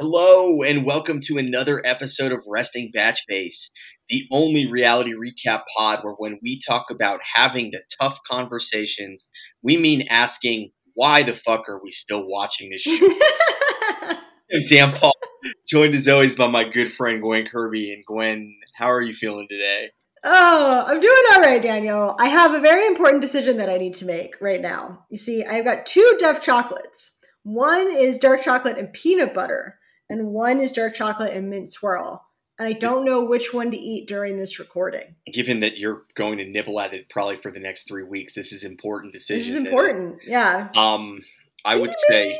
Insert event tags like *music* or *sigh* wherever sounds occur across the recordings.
Hello, and welcome to another episode of Resting Batch Face, the only reality recap pod where when we talk about having the tough conversations, we mean asking, why the fuck are we still watching this show? *laughs* I'm Paul, joined as always by my good friend Gwen Kirby. And Gwen, how are you feeling today? Oh, I'm doing all right, Daniel. I have a very important decision that I need to make right now. You see, I've got two Dove chocolates. One is dark chocolate and peanut butter and one is dark chocolate and mint swirl. And I don't know which one to eat during this recording. Given that you're going to nibble at it probably for the next three weeks, this is important decision. This is important, yeah. Um, I Maybe, would say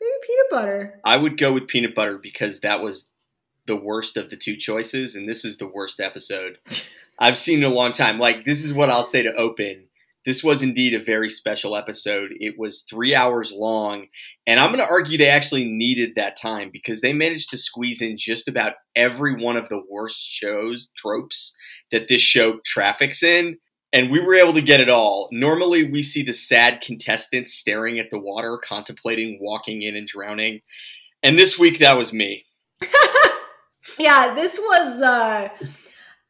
maybe peanut butter. I would go with peanut butter because that was the worst of the two choices, and this is the worst episode *laughs* I've seen in a long time. Like this is what I'll say to open this was indeed a very special episode. It was three hours long, and I'm going to argue they actually needed that time because they managed to squeeze in just about every one of the worst shows tropes that this show traffics in. And we were able to get it all. Normally, we see the sad contestants staring at the water, contemplating walking in and drowning. And this week, that was me. *laughs* yeah, this was. Uh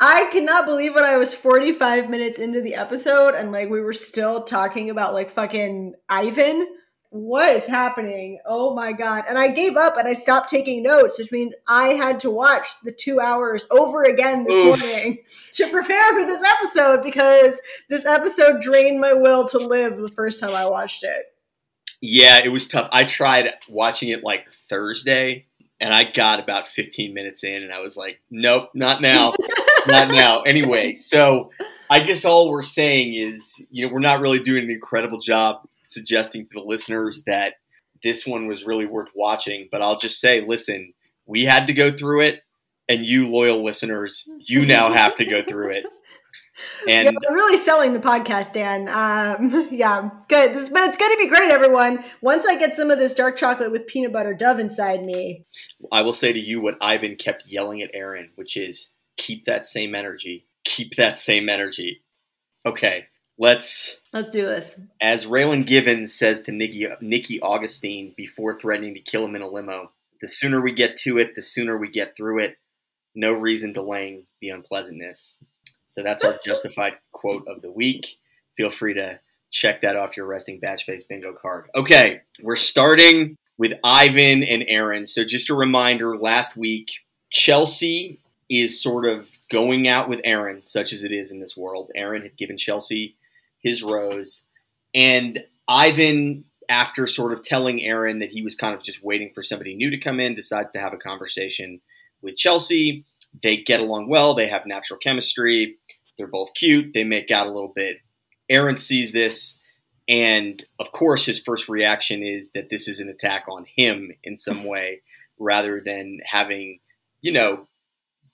I cannot believe when I was 45 minutes into the episode and like we were still talking about like fucking Ivan. What is happening? Oh my god. And I gave up and I stopped taking notes, which means I had to watch the two hours over again this Oof. morning *laughs* to prepare for this episode because this episode drained my will to live the first time I watched it. Yeah, it was tough. I tried watching it like Thursday and I got about 15 minutes in and I was like, nope, not now. *laughs* not now. Anyway, so I guess all we're saying is, you know, we're not really doing an incredible job suggesting to the listeners that this one was really worth watching. But I'll just say, listen, we had to go through it, and you loyal listeners, you now have to go through it. *laughs* And yeah, really selling the podcast, Dan. Um, *laughs* yeah, good. This, but it's going to be great, everyone. Once I get some of this dark chocolate with peanut butter dove inside me, I will say to you what Ivan kept yelling at Aaron, which is keep that same energy. Keep that same energy. Okay, let's let's do this. As Raylan Givens says to Nikki Nikki Augustine before threatening to kill him in a limo, the sooner we get to it, the sooner we get through it. No reason delaying the unpleasantness. So that's our justified quote of the week. Feel free to check that off your resting batch face bingo card. Okay, we're starting with Ivan and Aaron. So just a reminder, last week Chelsea is sort of going out with Aaron, such as it is in this world. Aaron had given Chelsea his rose, and Ivan, after sort of telling Aaron that he was kind of just waiting for somebody new to come in, decided to have a conversation with Chelsea. They get along well, they have natural chemistry, they're both cute, they make out a little bit. Aaron sees this, and of course, his first reaction is that this is an attack on him in some *laughs* way rather than having, you know,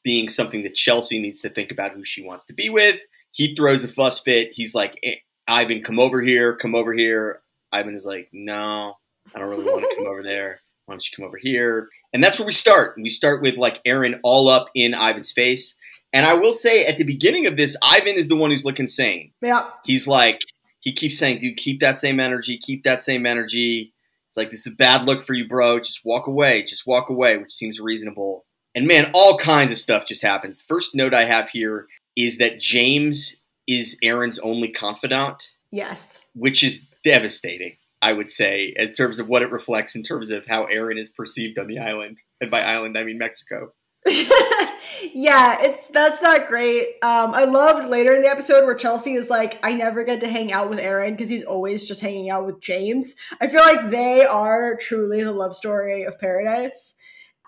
being something that Chelsea needs to think about who she wants to be with. He throws a fuss fit. He's like, eh, Ivan, come over here, come over here. Ivan is like, no, I don't really want to come over there. Why don't you come over here? And that's where we start. We start with like Aaron all up in Ivan's face. And I will say at the beginning of this, Ivan is the one who's looking sane. Yeah. He's like, he keeps saying, dude, keep that same energy, keep that same energy. It's like, this is a bad look for you, bro. Just walk away. Just walk away, which seems reasonable. And man, all kinds of stuff just happens. First note I have here is that James is Aaron's only confidant. Yes. Which is devastating, I would say, in terms of what it reflects in terms of how Aaron is perceived on the island. And by island, I mean Mexico. *laughs* yeah, it's that's not great. Um, I loved later in the episode where Chelsea is like, I never get to hang out with Aaron because he's always just hanging out with James. I feel like they are truly the love story of paradise.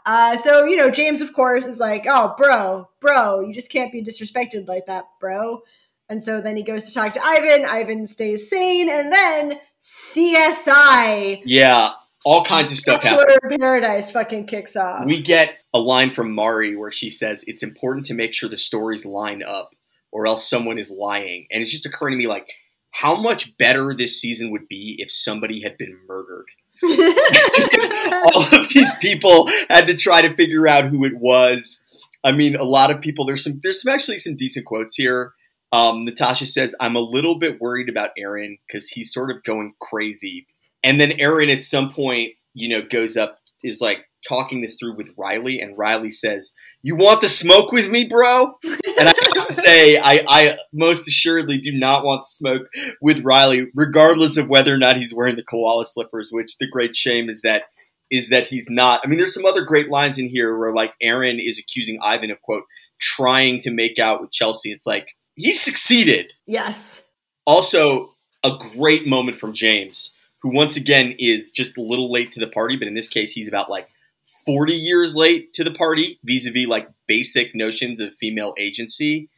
Uh, so, you know, James, of course, is like, oh, bro, bro, you just can't be disrespected like that, bro. And so then he goes to talk to Ivan. Ivan stays sane. And then CSI. Yeah, all kinds of stuff happens. Paradise fucking kicks off. We get a line from Mari where she says, it's important to make sure the stories line up or else someone is lying. And it's just occurring to me, like, how much better this season would be if somebody had been murdered. All of these people had to try to figure out who it was. I mean, a lot of people. There's some. There's some actually some decent quotes here. Um, Natasha says, "I'm a little bit worried about Aaron because he's sort of going crazy." And then Aaron, at some point, you know, goes up is like talking this through with Riley, and Riley says, "You want the smoke with me, bro?" And I have to say, I, I most assuredly do not want to smoke with Riley, regardless of whether or not he's wearing the koala slippers. Which the great shame is that is that he's not. I mean, there's some other great lines in here where like Aaron is accusing Ivan of quote trying to make out with Chelsea. It's like he succeeded. Yes. Also, a great moment from James, who once again is just a little late to the party, but in this case, he's about like 40 years late to the party vis a vis like basic notions of female agency.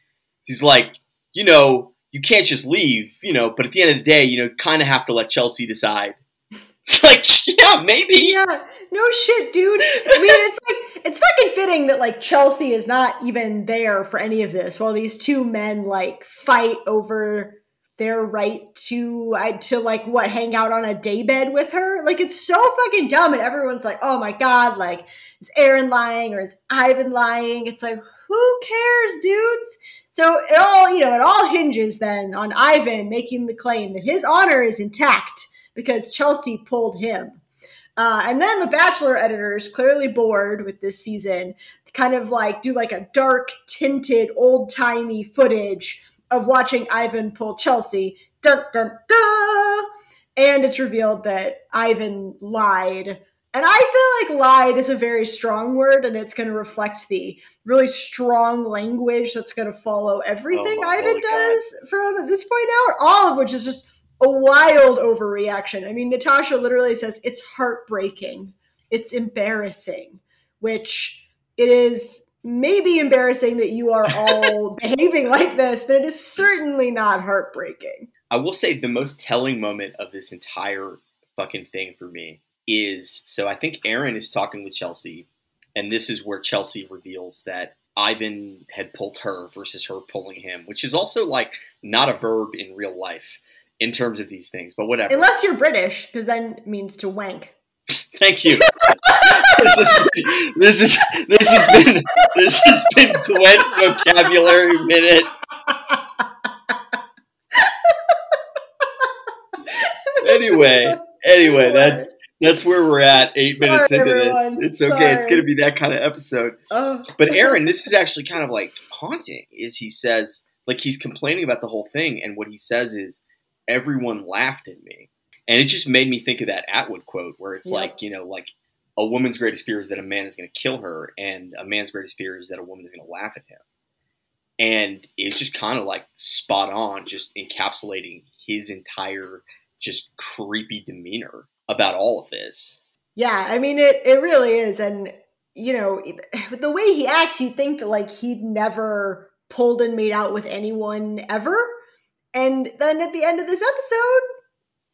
He's like, you know, you can't just leave, you know, but at the end of the day, you know, kind of have to let Chelsea decide. *laughs* It's like, yeah, maybe. Yeah, no shit, dude. I mean, it's like it's fucking fitting that like Chelsea is not even there for any of this, while these two men like fight over their right to to like what hang out on a daybed with her. Like it's so fucking dumb, and everyone's like, "Oh my god!" Like is Aaron lying or is Ivan lying? It's like who cares, dudes? So it all you know, it all hinges then on Ivan making the claim that his honor is intact because Chelsea pulled him. Uh, and then the Bachelor editors, clearly bored with this season, kind of like do like a dark tinted, old timey footage of watching Ivan pull Chelsea. Dun, dun, dun. And it's revealed that Ivan lied. And I feel like lied is a very strong word, and it's going to reflect the really strong language that's going to follow everything Oh, Ivan does from this point out, all of which is just a wild overreaction. I mean, Natasha literally says it's heartbreaking, it's embarrassing, which it is maybe embarrassing that you are all *laughs* behaving like this, but it is certainly not heartbreaking. I will say the most telling moment of this entire fucking thing for me is so I think Aaron is talking with Chelsea, and this is where Chelsea reveals that Ivan had pulled her versus her pulling him, which is also like not a verb in real life in terms of these things, but whatever. Unless you're British, because then means to wank. Thank you. this is this is this has been this has been Gwen's vocabulary minute. Anyway, anyway, that's that's where we're at. Eight Sorry, minutes into everyone. this, it's okay. It's going to be that kind of episode. Oh, But Aaron, this is actually kind of like haunting. Is he says like he's complaining about the whole thing, and what he says is everyone laughed at me, and it just made me think of that Atwood quote where it's Yeah. like you know like a woman's greatest fear is that a man is going to kill her, and a man's greatest fear is that a woman is going to laugh at him, and it's just kind of like spot on, just encapsulating his entire just creepy demeanor about all of this. yeah. I mean, it it really is, and you know, the way he acts, you'd think like he'd never pulled and made out with anyone ever, and then at the end of this episode,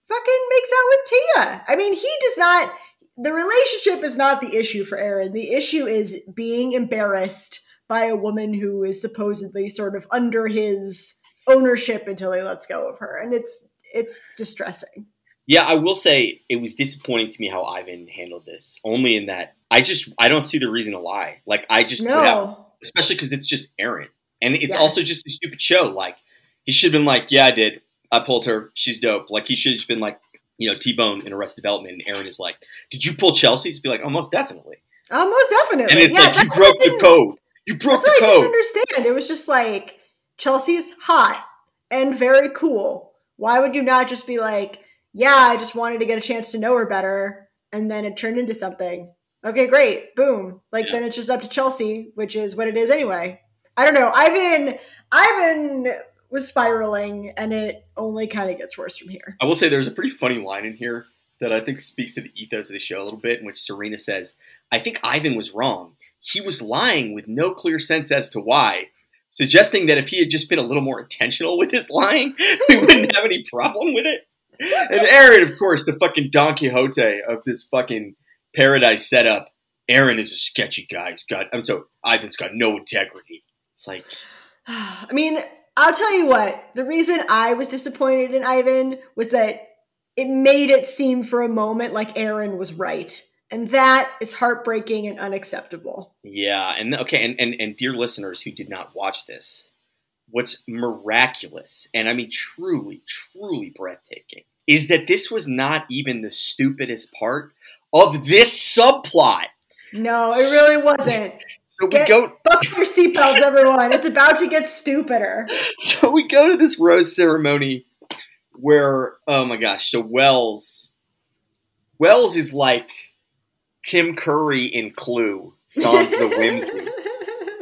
fucking makes out with Tia. I mean, he does not. The relationship is not the issue for Aaron. The issue is being embarrassed by a woman who is supposedly sort of under his ownership until he lets go of her, and it's it's distressing. Yeah, I will say it was disappointing to me how Ivan handled this. Only in that I just I don't see the reason to lie. Like I just would have, No, especially because it's just Aaron, and it's Yeah. also just a stupid show. Like he should have been like, yeah, I did. I pulled her. She's dope. Like he should have just been like, you know, T Bone in Arrested Development, and Aaron is like, did you pull Chelsea? He's be like, oh, most definitely. oh, most definitely. And it's yeah, like you broke the code. You broke the I didn't code. understand. It was just like Chelsea's hot and very cool. Why would you not just be like, yeah, I just wanted to get a chance to know her better, and then it turned into something. Okay, great, boom. Like Yeah. then it's just up to Chelsea, which is what it is anyway. I don't know. I've been I've Ivan was spiraling, and it only kind of gets worse from here. I will say there's a pretty funny line in here that I think speaks to the ethos of the show a little bit, in which Serena says, I think Ivan was wrong. He was lying with no clear sense as to why, suggesting that if he had just been a little more intentional with his lying, *laughs* we wouldn't have any problem with it. And Aaron, of course, the fucking Don Quixote of this fucking paradise setup. Aaron is a sketchy guy. He's got, I'm so, Ivan's got no integrity. It's like, *sighs* I mean, I'll tell you what. The reason I was disappointed in Ivan was that it made it seem for a moment like Aaron was right. And that is heartbreaking and unacceptable. Yeah, and okay, and, and and dear listeners who did not watch this, what's miraculous and I mean truly, truly breathtaking is that this was not even the stupidest part of this subplot. No, it really wasn't. *laughs* So we Get- go Buckle your seatbelts, everyone. It's about to get stupider. *laughs* so we go to this rose ceremony where oh my gosh, so Wells Wells is like Tim Curry in Clue, Sans the Whimsy.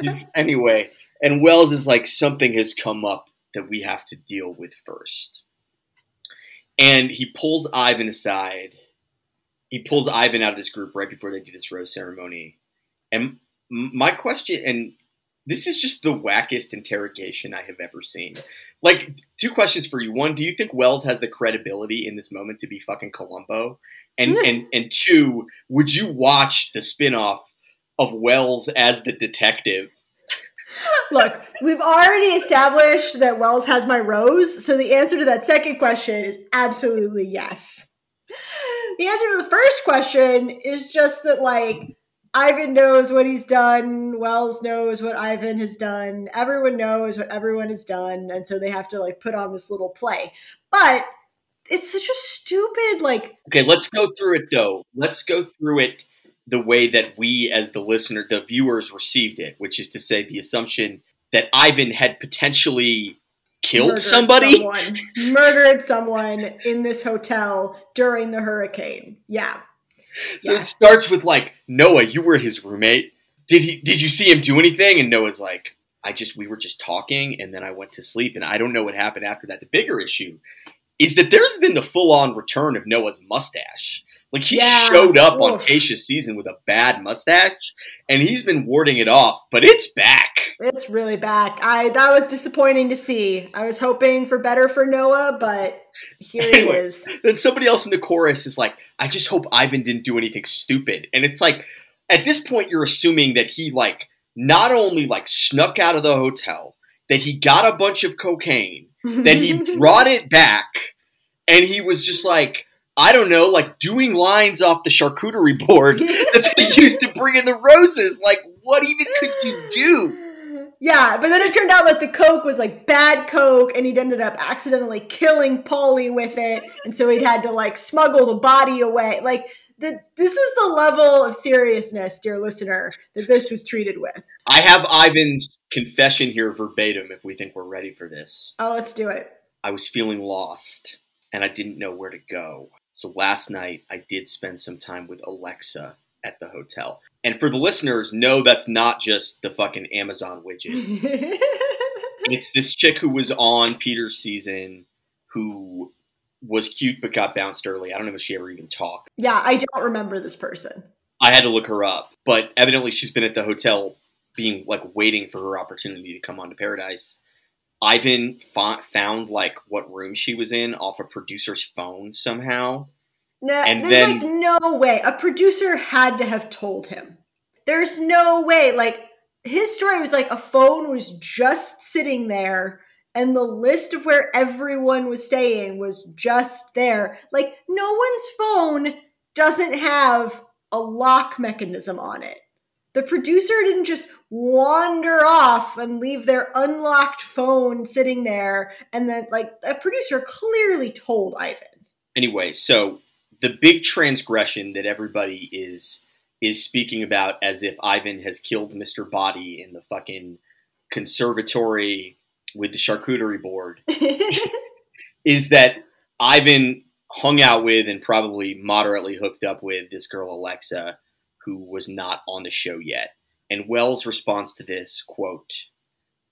*laughs* He's, anyway, and Wells is like something has come up that we have to deal with first. And he pulls Ivan aside. He pulls Ivan out of this group right before they do this rose ceremony. And my question, and this is just the wackest interrogation I have ever seen. Like, two questions for you. One, do you think Wells has the credibility in this moment to be fucking Columbo? And hmm. and and two, would you watch the spin-off of Wells as the detective? *laughs* Look, we've already established that Wells has my rose, so the answer to that second question is absolutely yes. The answer to the first question is just that, like, Ivan knows what he's done, Wells knows what Ivan has done, everyone knows what everyone has done, and so they have to, like, put on this little play. But it's such a stupid, like, Okay, let's go through it though. Let's go through it the way that we, as the listener, the viewers, received it, which is to say, the assumption that Ivan had potentially killed murdered somebody. someone, murdered someone in this hotel during the hurricane. Yeah. So Yeah. it starts with like Noah, you were his roommate. Did he? Did you see him do anything? And Noah's like, I just we were just talking, and then I went to sleep, and I don't know what happened after that. The bigger issue is that there's been the full on return of Noah's mustache. Like he Yeah. showed up on Oof. Tayshia's season with a bad mustache, and he's been warding it off, but it's back. It's really back. I that was disappointing to see. I was hoping for better for Noah, but here he is. Then somebody else in the chorus is like, I just hope Ivan didn't do anything stupid. And it's like, at this point, you're assuming that he, like, not only, like, snuck out of the hotel, that he got a bunch of cocaine, that he *laughs* brought it back, and he was just like, I don't know, like, doing lines off the charcuterie board *laughs* that they used to bring in the roses. Like, what even could you do? Yeah, but then it turned out that the coke was like bad coke, and he'd ended up accidentally killing Polly with it, and so he'd had to like smuggle the body away. Like the, this is the level of seriousness, dear listener, that this was treated with. I have Ivan's confession here verbatim if we think we're ready for this. Oh, let's do it. I was feeling lost and I didn't know where to go. So last night I did spend some time with Alexa at the hotel. And for the listeners, no, that's not just the fucking Amazon widget. *laughs* It's this chick who was on Peter's season who was cute but got bounced early. I don't know if she ever even talked. yeah, I don't remember this person. I had to look her up, but evidently she's been at the hotel being like waiting for her opportunity to come on to Paradise. Ivan found like what room she was in off a producer's phone somehow. No, And there's then- like no way. A producer had to have told him. There's no way. Like his story was like a phone was just sitting there and the list of where everyone was staying was just there. Like no one's phone doesn't have a lock mechanism on it. The producer didn't just wander off and leave their unlocked phone sitting there and then like a producer clearly told Ivan. Anyway, so the big transgression that everybody is is speaking about as if Ivan has killed Mr. Body in the fucking conservatory with the charcuterie board *laughs* is that Ivan hung out with and probably moderately hooked up with this girl Alexa who was not on the show yet. And Wells' response to this quote,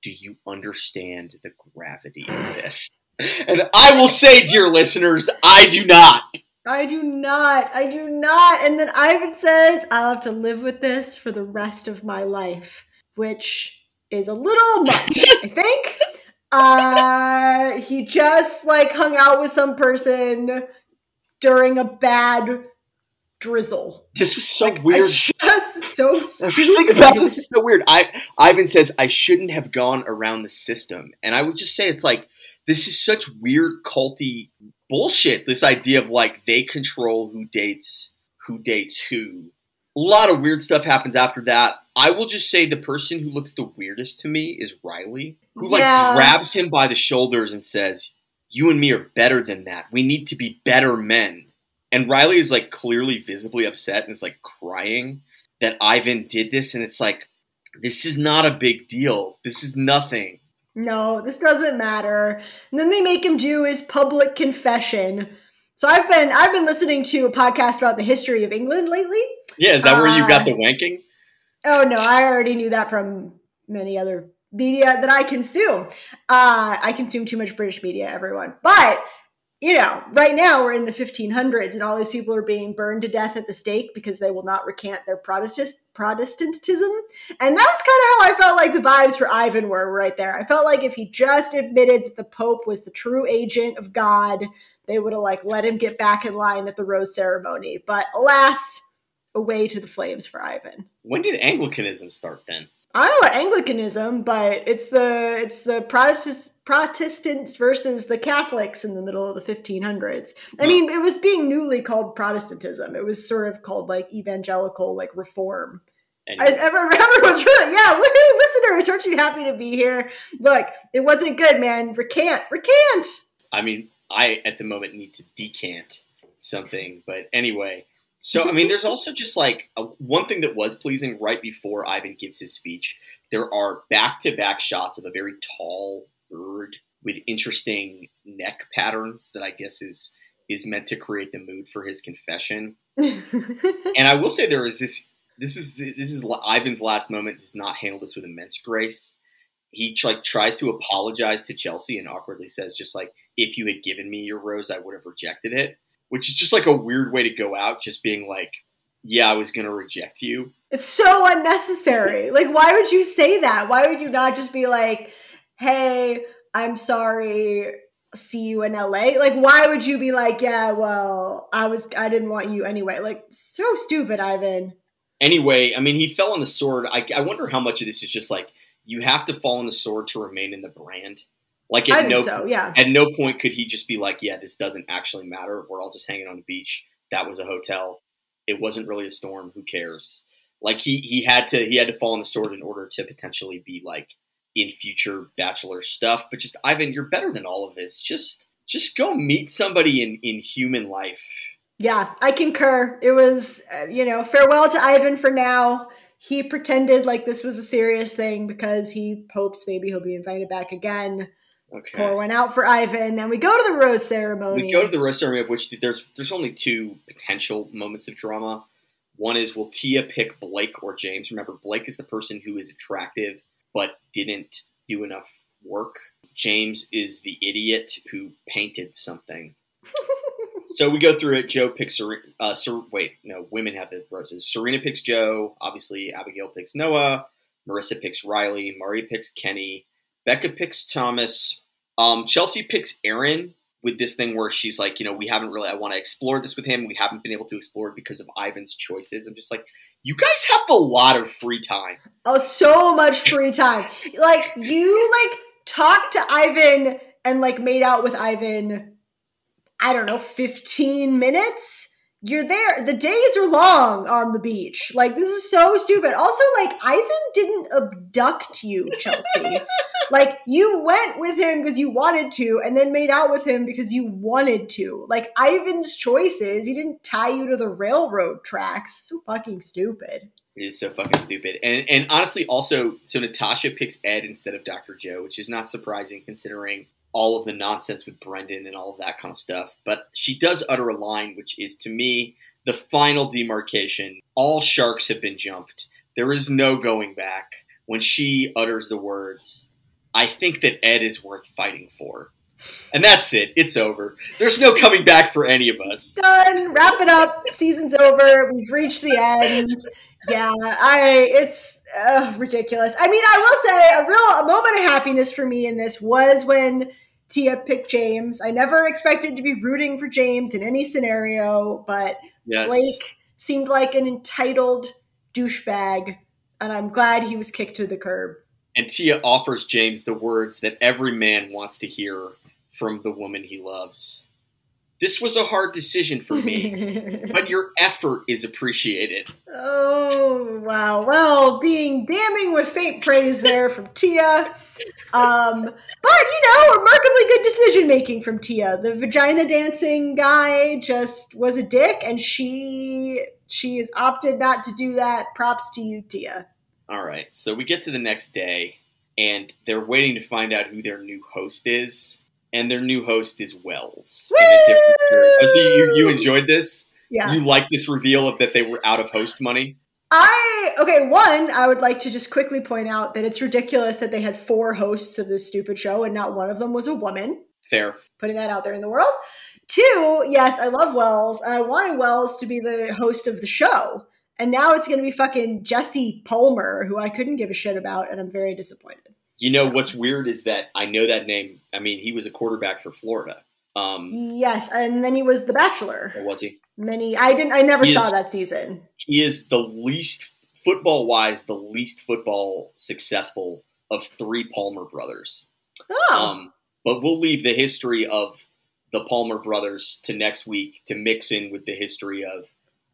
"Do you understand the gravity of this?" *laughs* And I will say, dear listeners, I do not. I do not. I do not. And then Ivan says, I'll have to live with this for the rest of my life, which is a little much, I think. Uh, he just like hung out with some person during a bad drizzle. This was so Like, weird. I *laughs* just so The thing about this was so weird. I Ivan says I shouldn't have gone around the system, and I would just say it's like this is such weird culty bullshit. This idea of like they control who dates who dates who. A lot of weird stuff happens after that. I will just say the person who looks the weirdest to me is Riley, who like grabs him by the shoulders and says, You and me are better than that. We need to be better men. And Riley is like clearly visibly upset and is like crying that Ivan did this. And it's like, this is not a big deal. This is nothing. No, this doesn't matter. And then they make him do his public confession. So I've been I've been listening to a podcast about the history of England lately. Yeah, is that uh, where you got uh, the wanking? Oh no, I already knew that from many other media that I consume. Uh, I consume too much British media, everyone. But you know, right now we're in the 1500s and all these people are being burned to death at the stake because they will not recant their Protestant Protestantism. And that was kind of how I felt like the vibes for Ivan were right there. I felt like if he just admitted that the Pope was the true agent of God, they would have like let him get back in line at the rose ceremony. But alas, away to the flames for Ivan. When did Anglicanism start then? I don't know about Anglicanism, but it's the it's the Protestants Protestants versus the Catholics in the middle of the 1500s. I hmm. mean, it was being newly called Protestantism. It was sort of called like evangelical, like reform. Anyway. I, everyone's really, yeah, woohoo, listeners, aren't you happy to be here? Look, it wasn't good, man. Recant, recant. I mean, I at the moment need to decant something, but anyway, so, I mean, there's also just like a, one thing that was pleasing right before Ivan gives his speech. There are back to back shots of a very tall bird with interesting neck patterns that I guess is is meant to create the mood for his confession. *laughs* and I will say there is this this is this is Ivan's last moment does not handle this with immense grace. He like tries to apologize to Chelsea and awkwardly says just like if you had given me your rose I would have rejected it which is just like a weird way to go out, just being like, yeah, I was going to reject you. It's so unnecessary. like, why would you say that? Why would you not just be like, hey, I'm sorry, see you in LA? Like, why would you be like, yeah, well, I was, I didn't want you anyway? Like, so stupid, Ivan. Anyway, I mean, he fell on the sword. I, I wonder how much of this is just like, you have to fall on the sword to remain in the brand. Like at no so, yeah. At no point could he just be like, "Yeah, this doesn't actually matter. We're all just hanging on the beach. That was a hotel. It wasn't really a storm. Who cares?" Like he he had to he had to fall on the sword in order to potentially be like in future bachelor stuff. But just Ivan, you're better than all of this. Just just go meet somebody in in human life. Yeah, I concur. It was uh, you know farewell to Ivan for now he pretended like this was a serious thing because he hopes maybe he'll be invited back again. Okay. Pour one out for Ivan, and we go to the rose ceremony. We go to the rose ceremony, of which there's there's only two potential moments of drama. One is will Tia pick Blake or James? Remember, Blake is the person who is attractive but didn't do enough work. James is the idiot who painted something. *laughs* so we go through it. Joe picks uh, Ser- wait, no, women have the roses. Serena picks Joe. Obviously, Abigail picks Noah. Marissa picks Riley. Mari picks Kenny. Becca picks Thomas. Um, Chelsea picks Aaron with this thing where she's like, you know, we haven't really, I want to explore this with him. We haven't been able to explore it because of Ivan's choices. I'm just like, you guys have a lot of free time. Oh, so much free time. like, you, like, talked to Ivan and, like, made out with Ivan, I don't know, 15 minutes? You're there. The days are long on the beach. Like this is so stupid. Also, like Ivan didn't abduct you, Chelsea. *laughs* like you went with him because you wanted to, and then made out with him because you wanted to. Like Ivan's choices, he didn't tie you to the railroad tracks. So fucking stupid. It is so fucking stupid. And and honestly, also, so Natasha picks Ed instead of Dr. Joe, which is not surprising considering all of the nonsense with Brendan and all of that kind of stuff. But she does utter a line, which is to me the final demarcation. All sharks have been jumped. There is no going back. When she utters the words, I think that Ed is worth fighting for. And that's it. It's over. There's no coming back for any of us. Done. Wrap it up. Season's over. We've reached the end. Yeah, I. It's uh, ridiculous. I mean, I will say a real a moment of happiness for me in this was when Tia picked James. I never expected to be rooting for James in any scenario, but yes. Blake seemed like an entitled douchebag, and I'm glad he was kicked to the curb. And Tia offers James the words that every man wants to hear from the woman he loves. This was a hard decision for me, *laughs* but your effort is appreciated. oh wow! Well, being damning with faint praise there from Tia, um, but you know, remarkably good decision making from Tia. The vagina dancing guy just was a dick, and she she has opted not to do that. Props to you, Tia. All right, so we get to the next day, and they're waiting to find out who their new host is, and their new host is Wells. in a different. Oh, so you, you enjoyed this? Yeah. You like this reveal of that they were out of host money? I okay. One, I would like to just quickly point out that it's ridiculous that they had four hosts of this stupid show and not one of them was a woman. Fair. Putting that out there in the world. Two, yes, I love Wells, and I wanted Wells to be the host of the show, and now it's going to be fucking Jesse Palmer, who I couldn't give a shit about, and I'm very disappointed. You know what's weird is that I know that name. I mean, he was a quarterback for Florida. Um, Yes, and then he was The Bachelor. was he? Many, I didn't, I never saw is- that season. He is the least football wise, the least football successful of three Palmer brothers. Oh, Um, but we'll leave the history of the Palmer brothers to next week to mix in with the history of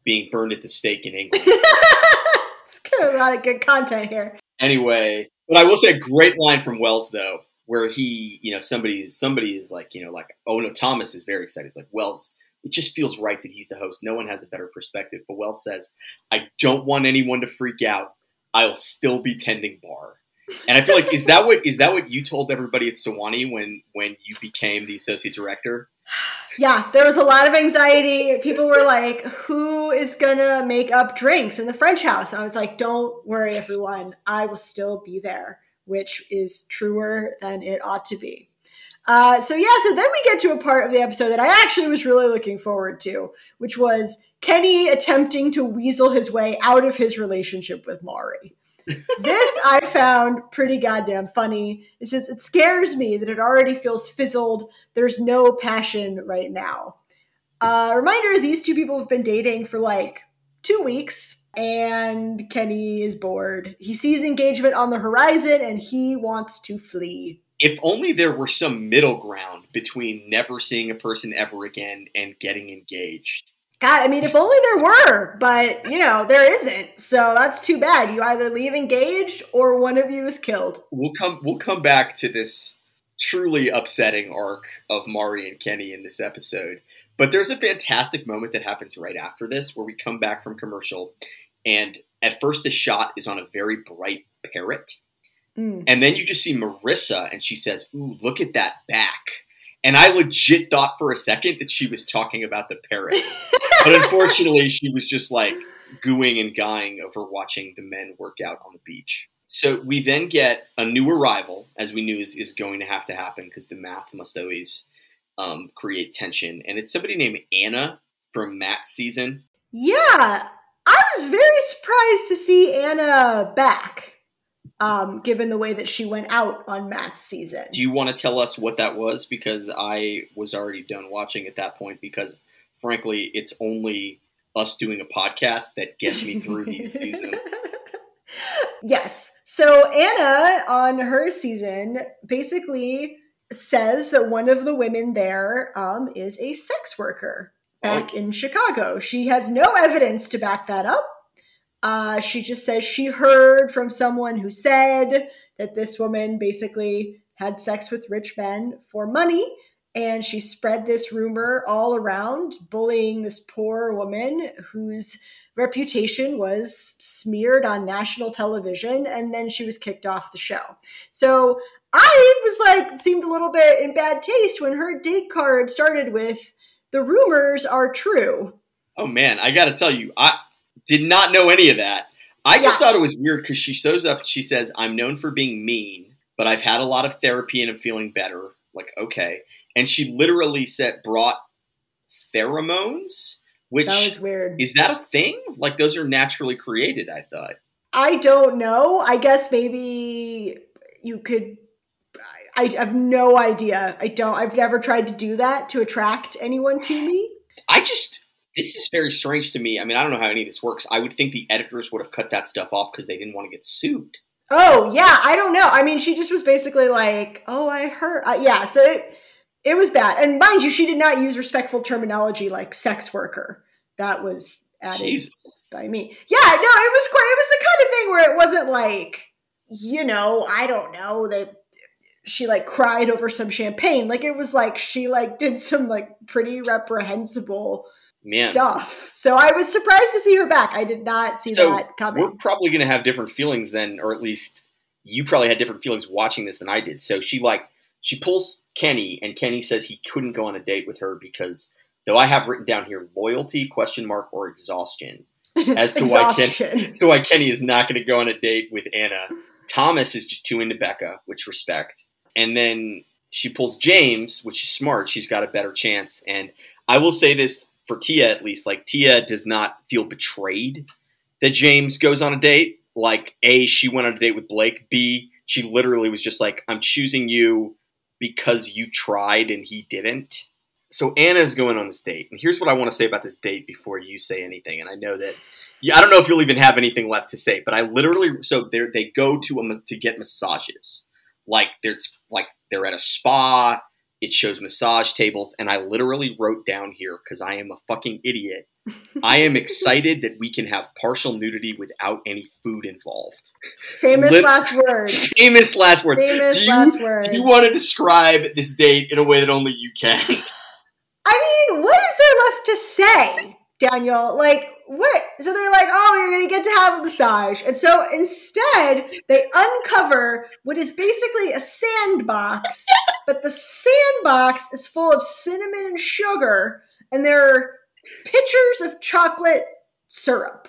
being burned at the stake in England. *laughs* it's good, a lot of good content here. anyway, but I will say a great line from Wells though, where he, you know, somebody somebody is like, you know, like oh no, Thomas is very excited. He's like Wells. It just feels right that he's the host. No one has a better perspective. But Wells says, "I don't want anyone to freak out. I'll still be tending bar." And I feel like is that what is that what you told everybody at Sewanee when when you became the associate director? *sighs* Yeah, there was a lot of anxiety. People were like, "Who is gonna make up drinks in the French house?" And I was like, "Don't worry, everyone. I will still be there," which is truer than it ought to be. Uh, so yeah, so then we get to a part of the episode that I actually was really looking forward to, which was Kenny attempting to weasel his way out of his relationship with Mari. *laughs* this I found pretty goddamn funny. It says it scares me that it already feels fizzled. There's no passion right now. Uh, reminder: these two people have been dating for like two weeks, and Kenny is bored. He sees engagement on the horizon, and he wants to flee. If only there were some middle ground between never seeing a person ever again and getting engaged. God, I mean, if only there were, but you know, there isn't. So that's too bad. You either leave engaged or one of you is killed. we'll come we'll come back to this truly upsetting arc of Mari and Kenny in this episode. But there's a fantastic moment that happens right after this where we come back from commercial and at first the shot is on a very bright parrot Mm. and then you just see Marissa and she says, "Ooh, look at that back." And I legit thought for a second that she was talking about the parrot. *laughs* but unfortunately, she was just like gooing and guying over watching the men work out on the beach. So we then get a new arrival, as we knew is, is going to have to happen because the math must always um, create tension. And it's somebody named Anna from Matt's season. Yeah, I was very surprised to see Anna back, um, given the way that she went out on Matt's season. Do you want to tell us what that was? Because I was already done watching at that point because, frankly, it's only us doing a podcast that gets me through these *laughs* seasons. yes. So Anna on her season basically says that one of the women there um, is a sex worker back in Chicago. She has no evidence to back that up. Uh, she just says she heard from someone who said that this woman basically had sex with rich men for money. And she spread this rumor all around, bullying this poor woman whose reputation was smeared on national television. And then she was kicked off the show. So I was like, seemed a little bit in bad taste when her date card started with the rumors are true. Oh man, I got to tell you, I did not know any of that. I just thought it was weird because she shows up. She says, "I'm known for being mean, but I've had a lot of therapy and I'm feeling better." Like, okay, and she literally said brought pheromones, which That was weird. is that a thing? Like those are naturally created. I thought. I don't know. I guess maybe you could. I, have no idea. I don't. I've never tried to do that to attract anyone to me. I just this is very strange to me. I mean, I don't know how any of this works. I would think the editors would have cut that stuff off because they didn't want to get sued. Oh yeah, I don't know. I mean, she just was basically like, "Oh, I heard." Uh, yeah, so it it was bad. And mind you, she did not use respectful terminology like sex worker. That was added Jesus. by me. Yeah, no, it was quite. It was the kind of thing where it wasn't like, you know, I don't know, they she like cried over some champagne. Like it was like she like did some like pretty reprehensible Man. stuff. So I was surprised to see her back. I did not see So, that coming. We're probably going to have different feelings then, or at least you probably had different feelings watching this than I did. So she like she pulls Kenny, and Kenny says he couldn't go on a date with her because though I have written down here loyalty question mark or exhaustion *laughs* as to why Ken, Exhaustion. *laughs* so why Kenny is not going to go on a date with Anna. Thomas is just too into Becca, which respect. And then she pulls James, which is smart. She's got a better chance. And I will say this for Tia at least, like Tia does not feel betrayed that James goes on a date. Like A, she went on a date with Blake. B, she literally was just like, I'm choosing you because you tried and he didn't. So Anna's going on this date. And here's what I want to say about this date before you say anything. And I know that yeah, I don't know if you'll even have anything left to say, but I literally so they they go to a, to get massages. Like there's like they're at a spa. It shows massage tables, and I literally wrote down here because I am a fucking idiot. *laughs* I am excited that we can have partial nudity without any food involved. Famous Lit- last words. Famous last words. Famous do you, last words. Do you want to describe this date in a way that only you can? *laughs* I mean, what is there left to say, Daniel? Like, what? So they're like, oh, you're going to get to have a massage. And so instead, they uncover what is basically a sandbox, *laughs* but the sandbox is full of cinnamon and sugar, and there are pitchers of chocolate syrup,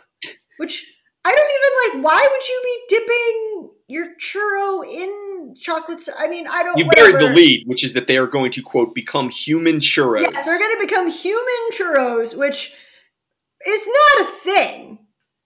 which I don't even like. Why would you be dipping your churro in chocolate? sy- I mean, I don't. You whatever. buried the lead, which is that they are going to quote become human churros. Yes, they're going to become human churros, which is not a thing.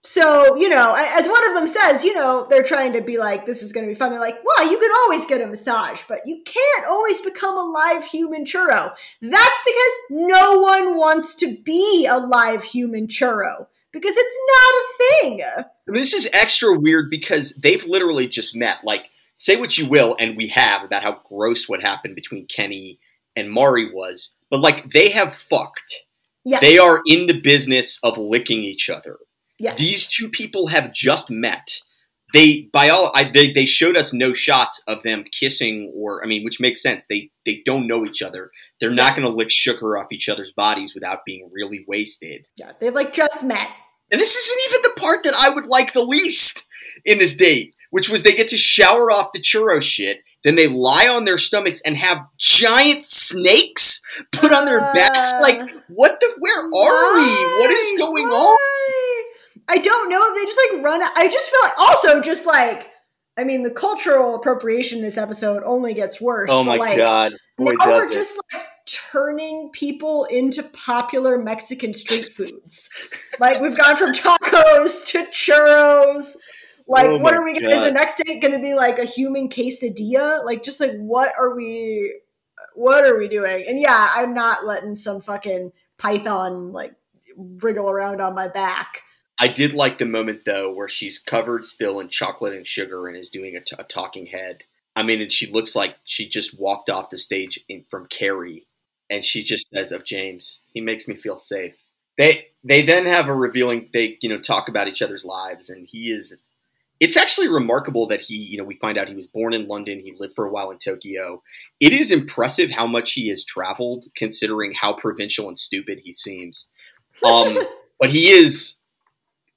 So, you know, as one of them says, you know, they're trying to be like, this is going to be fun. They're like, well, you can always get a massage, but you can't always become a live human churro. That's because no one wants to be a live human churro because it's not a thing. I mean, this is extra weird because they've literally just met. Like, say what you will, and we have about how gross what happened between Kenny and Mari was, but like they have fucked. Yes. They are in the business of licking each other. Yes. These two people have just met. They by all I, they they showed us no shots of them kissing or I mean, which makes sense. They they don't know each other. They're not going to lick sugar off each other's bodies without being really wasted. yeah, they've like just met. And this isn't even the part that I would like the least in this date, which was they get to shower off the churro shit, then they lie on their stomachs and have giant snakes put on their backs. Uh, Like, what the? Where are we? What is Why? going on? I don't know if they just like run. I just feel like also just like I mean the cultural appropriation in this episode only gets worse. Oh my like, god, boy, now we're it! just like turning people into popular Mexican street foods. like we've gone from tacos to churros. Like, Oh what are we? gonna Is the next date going to be like a human quesadilla? Like, just like what are we? What are we doing? And yeah, I'm not letting some fucking python like wriggle around on my back. I did like the moment though where she's covered still in chocolate and sugar and is doing a, t- a talking head. I mean, and she looks like she just walked off the stage in, from Carrie, and she just says of James, "He makes me feel safe." They they then have a revealing. They you know talk about each other's lives, and he is. It's actually remarkable that he you know we find out he was born in London. He lived for a while in Tokyo. It is impressive how much he has traveled, considering how provincial and stupid he seems. Um, *laughs* but he is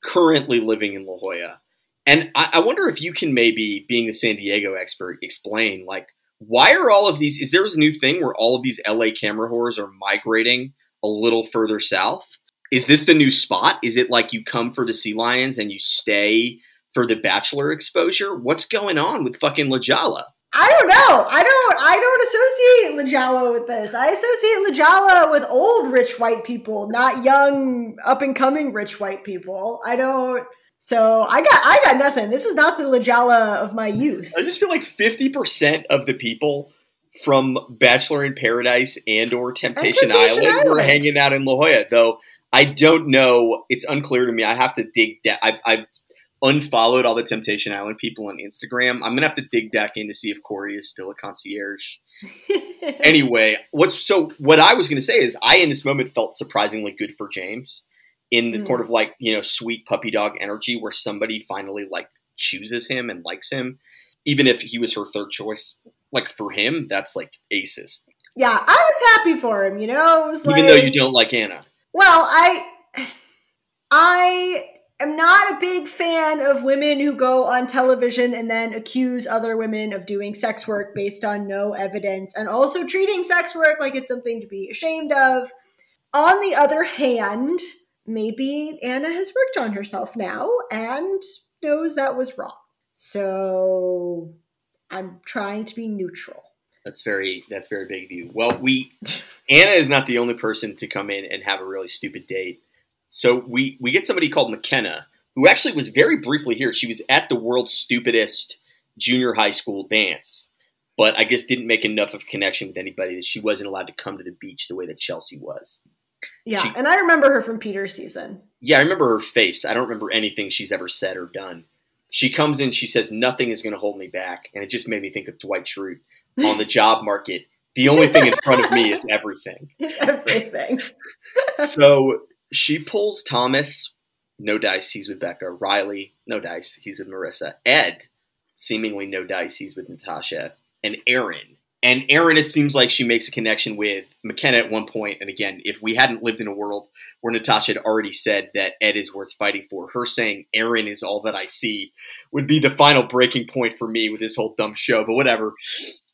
currently living in La Jolla. And I, I wonder if you can maybe, being a San Diego expert, explain like why are all of these? Is there a new thing where all of these LA camera whores are migrating a little further south? Is this the new spot? Is it like you come for the sea lions and you stay for the bachelor exposure? What's going on with fucking La Jolla? I don't know. I don't. I don't associate La Jolla with this. I associate La Jolla with old rich white people, not young up and coming rich white people. I don't. So I got. I got nothing. This is not the La Jolla of my youth. I just feel like fifty percent of the people from Bachelor in Paradise and or Temptation, Temptation Island, were hanging out in La Jolla. Though I don't know, it's unclear to me. I have to dig. Da- I've, I've unfollowed all the Temptation Island people on Instagram. I'm gonna have to dig back in to see if Corey is still a concierge. *laughs* anyway, what's so what I was gonna say is I in this moment felt surprisingly good for James in the Mm. sort of like you know sweet puppy dog energy where somebody finally like chooses him and likes him, even if he was her third choice. Like for him, that's like aces. yeah, I was happy for him. You know, it was like even though you don't like Anna. Well, I I am not a big fan of women who go on television and then accuse other women of doing sex work based on no evidence and also treating sex work like it's something to be ashamed of. On the other hand, maybe Anna has worked on herself now and knows that was wrong. So I'm trying to be neutral. That's very that's very big of you. Well, we *laughs* Anna is not the only person to come in and have a really stupid date. So we we get somebody called Mykenna, who actually was very briefly here. She was at the world's stupidest junior high school dance, but I guess didn't make enough of a connection with anybody that she wasn't allowed to come to the beach the way that Chelsea was. Yeah, She- and I remember her from Peter's season. Yeah, I remember her face. I don't remember anything she's ever said or done. She comes in, she says, Nothing is going to hold me back. And it just made me think of Dwight Schrute on the *laughs* job market. The only thing in front of me is everything. *laughs* Everything. *laughs* So she pulls Thomas, no dice, he's with Becca. Riley, no dice, he's with Maurissa. Ed, seemingly no dice, he's with Natasha. And Aaron. And Aaron, it seems like she makes a connection with Mykenna at one point. And again, if we hadn't lived in a world where Natasha had already said that Ed is worth fighting for, her saying Aaron is all that I see would be the final breaking point for me with this whole dumb show. But whatever.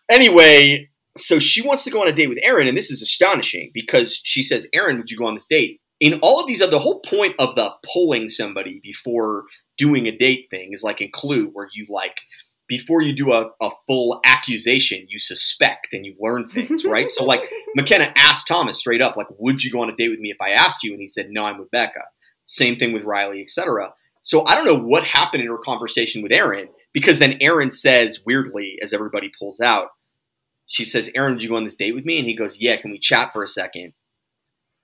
Anyway, so she wants to go on a date with Aaron, and this is astonishing because she says, Aaron, would you go on this date? In all of these other, the whole point of the pulling somebody before doing a date thing is like in Clue, where you like, before you do a, a full accusation, you suspect and you learn things, *laughs* right? so, like, Mykenna asked Thomas straight up, like, would you go on a date with me if I asked you? And he said, no, I'm with Becca. Same thing with Riley, etc. So I don't know what happened in her conversation with Aaron because then Aaron says weirdly, as everybody pulls out, she says, Aaron, did you go on this date with me? And he goes, Yeah, can we chat for a second?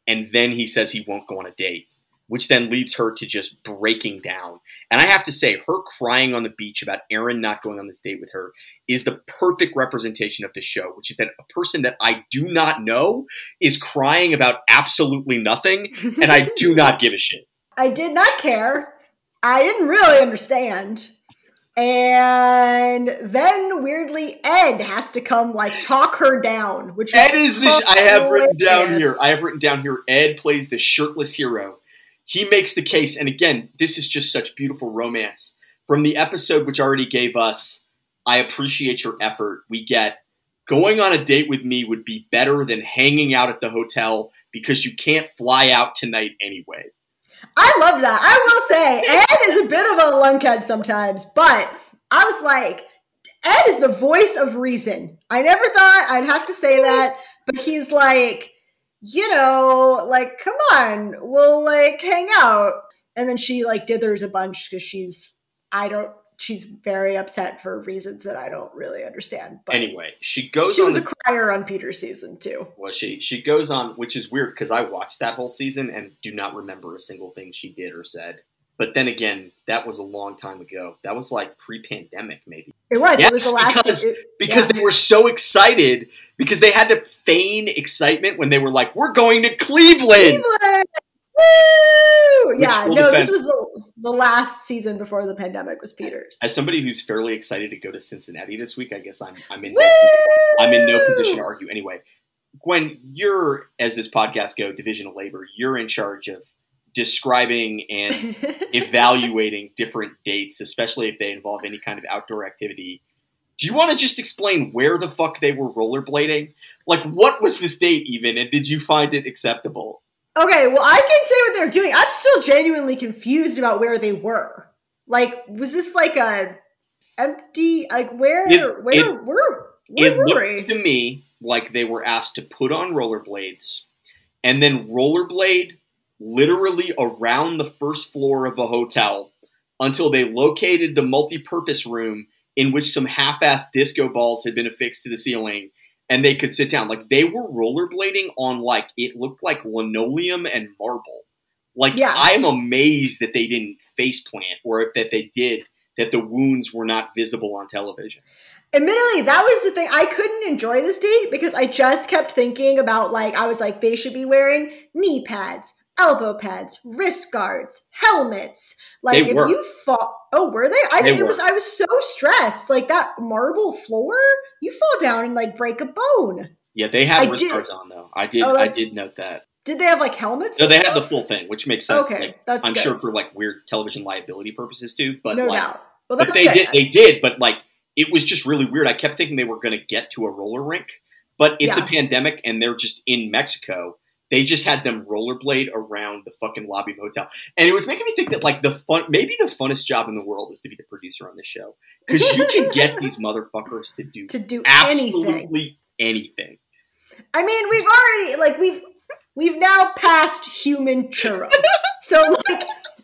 And then he says he won't go on a date, which then leads her to just breaking down. And I have to say, her crying on the beach about Aaron not going on this date with her is the perfect representation of the show, which is that a person that I do not know is crying about absolutely nothing, and I do not give a shit. *laughs* I did not care. I didn't really understand. And then weirdly, Ed has to come like talk her down, which Ed is the. Sh- I have written down here. I have written down here. Ed plays the shirtless hero. He makes the case, and again, this is just such beautiful romance from the episode, which already gave us. I appreciate your effort. We get going on a date with me would be better than hanging out at the hotel because you can't fly out tonight anyway. I love that. I will say, Ed is a bit of a lunkhead sometimes, but I was like, Ed is the voice of reason. I never thought I'd have to say that, but he's like, you know, like, come on, we'll like hang out. And then she like dithers a bunch because she's, I don't, she's very upset for reasons that I don't really understand. But Anyway, she goes she on was this a crier on Peter's season too. Well, she? She goes on, which is weird because I watched that whole season and do not remember a single thing she did or said. But then again, that was a long time ago. That was like pre-pandemic, maybe, It was. Yes, it was the last. because- it- because yeah. they were so excited because they had to feign excitement when they were like, "We're going to Cleveland." Cleveland! Woo! Yeah, no, defend- this was the, the last season before the pandemic was Peters. As somebody who's fairly excited to go to Cincinnati this week, I guess I'm I'm in Woo! no, I'm in no position to argue. Anyway, Gwen, you're as this podcast go, division of labor. You're in charge of describing and *laughs* evaluating different dates, especially if they involve any kind of outdoor activity. Do you want to just explain where the fuck they were rollerblading? Like, what was this date even, and did you find it acceptable? Okay, well, I can say what they're doing. I'm still genuinely confused about where they were. Like, was this like a empty? Like, where? It- where? it- where? it Where were looked we? to me like they were asked to put on rollerblades and then rollerblade literally around the first floor of a hotel until they located the multi-purpose room in which some half-assed disco balls had been affixed to the ceiling and they could sit down like they were rollerblading on like it looked like linoleum and marble Like Yeah. I'm amazed that they didn't face plant, or if that they did, that the wounds were not visible on television. Admittedly, that was the thing. I couldn't enjoy this date because I just kept thinking about like I was like they should be wearing knee pads, elbow pads, wrist guards, helmets. Like They if were. you fall, oh, were they? I They were. was I was so stressed. Like that marble floor, you fall down and like break a bone. Yeah, they had I wrist did- guards on though. I did. Oh, I did note that. Did they have like helmets? No, they had the full thing, which makes sense. Okay, Like, that's I'm good. sure for like weird television liability purposes too. But no like, doubt. Well, but they did. They did. But like, it was just really weird. I kept thinking they were going to get to a roller rink, but it's Yeah. a pandemic and they're just in Mexico. They just had them rollerblade around the fucking lobby of the hotel, and it was making me think that like the fun, maybe the funnest job in the world is to be the producer on this show because you can get *laughs* these motherfuckers to do to do anything. absolutely anything. I mean, we've already like we've we've now passed human churro. *laughs* so like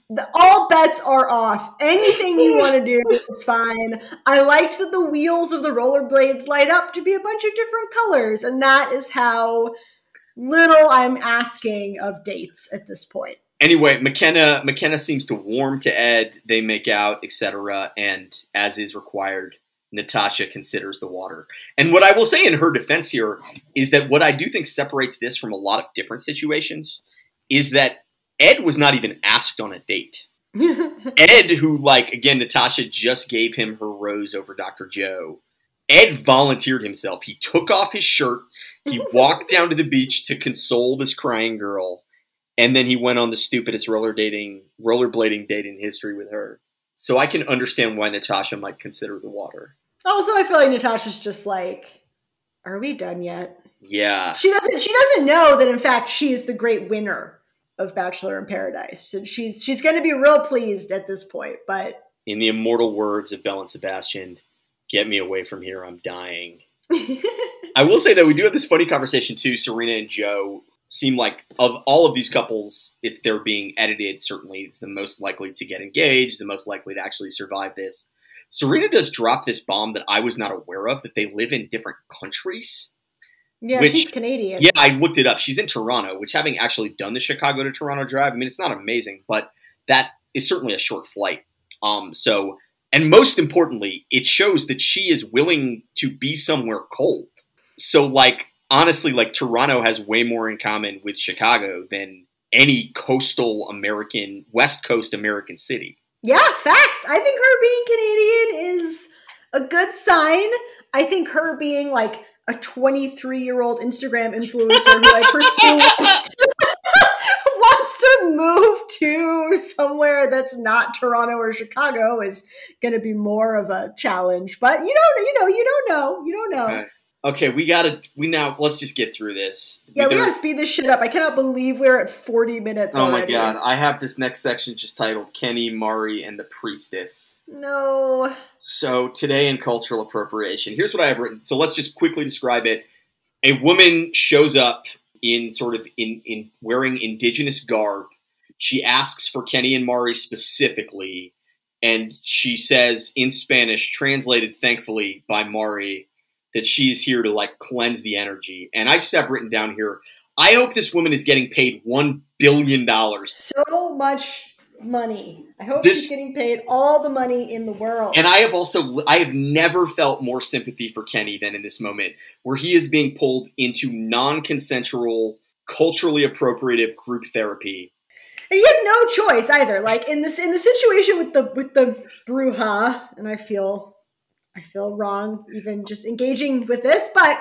the, all bets are off. Anything you want to do is fine. I liked that the wheels of the rollerblades light up to be a bunch of different colors, and that is how little I'm asking of dates at this point. Anyway, Mykenna Mykenna seems to warm to Ed. They make out, etc. And as is required, Natasha considers the water. And what I will say in her defense here is that what I do think separates this from a lot of different situations is that Ed was not even asked on a date. *laughs* Ed, who like again, Natasha just gave him her rose over Dr. Joe. Ed volunteered himself. He took off his shirt. He *laughs* walked down to the beach to console this crying girl, and then he went on the stupidest roller dating, rollerblading date in history with her. So I can understand why Natasha might consider the water. also, I feel like Natasha's just like, "Are we done yet?" Yeah, She doesn't. She doesn't know that in fact she is the great winner of Bachelor in Paradise, and she's she's going to be real pleased at this point. But in the immortal words of Belle and Sebastian, "Get me away from here. I'm dying." I will say that we do have this funny conversation too. Serena and Joe seem like of all of these couples, if they're being edited, certainly it's the most likely to get engaged, the most likely to actually survive this. Serena does drop this bomb that I was not aware of that they live in different countries. yeah, Which- she's Canadian. Yeah, I looked it up. She's in Toronto, which having actually done the Chicago to Toronto drive, I mean, it's not amazing, but that is certainly a short flight. Um, so, and most importantly, it shows that she is willing to be somewhere cold. So, like, honestly, like Toronto has way more in common with Chicago than any coastal American, West Coast American city. Yeah, facts. I think her being Canadian is a good sign. I think her being like a 23 year old Instagram influencer who I pursue *laughs* *laughs* wants to, move to somewhere that's not Toronto or Chicago is going to be more of a challenge. But you don't, you know, you don't know, you don't know. Okay. Okay, we gotta. We now let's just get through this. Yeah, we There- gotta speed this shit up. I cannot believe we're at 40 minutes Oh my already. god, I have this next section just titled Kenny, Mari, and the Priestess. No. So, today in cultural appropriation, here's what I have written. So, let's just quickly describe it. A woman shows up in sort of in, in wearing indigenous garb. She asks for Kenny and Mari specifically, and she says in Spanish, translated thankfully by Mari, that she's here to like cleanse the energy. And I just have written down here, I hope this woman is getting paid one billion dollars so much money. I hope This- she's getting paid all the money in the world. And I have also I have never felt more sympathy for Kenny than in this moment, where he is being pulled into non-consensual, culturally appropriative group therapy. And he has no choice either. Like in this in the situation with the with the bruja, and I feel I feel wrong even just engaging with this, but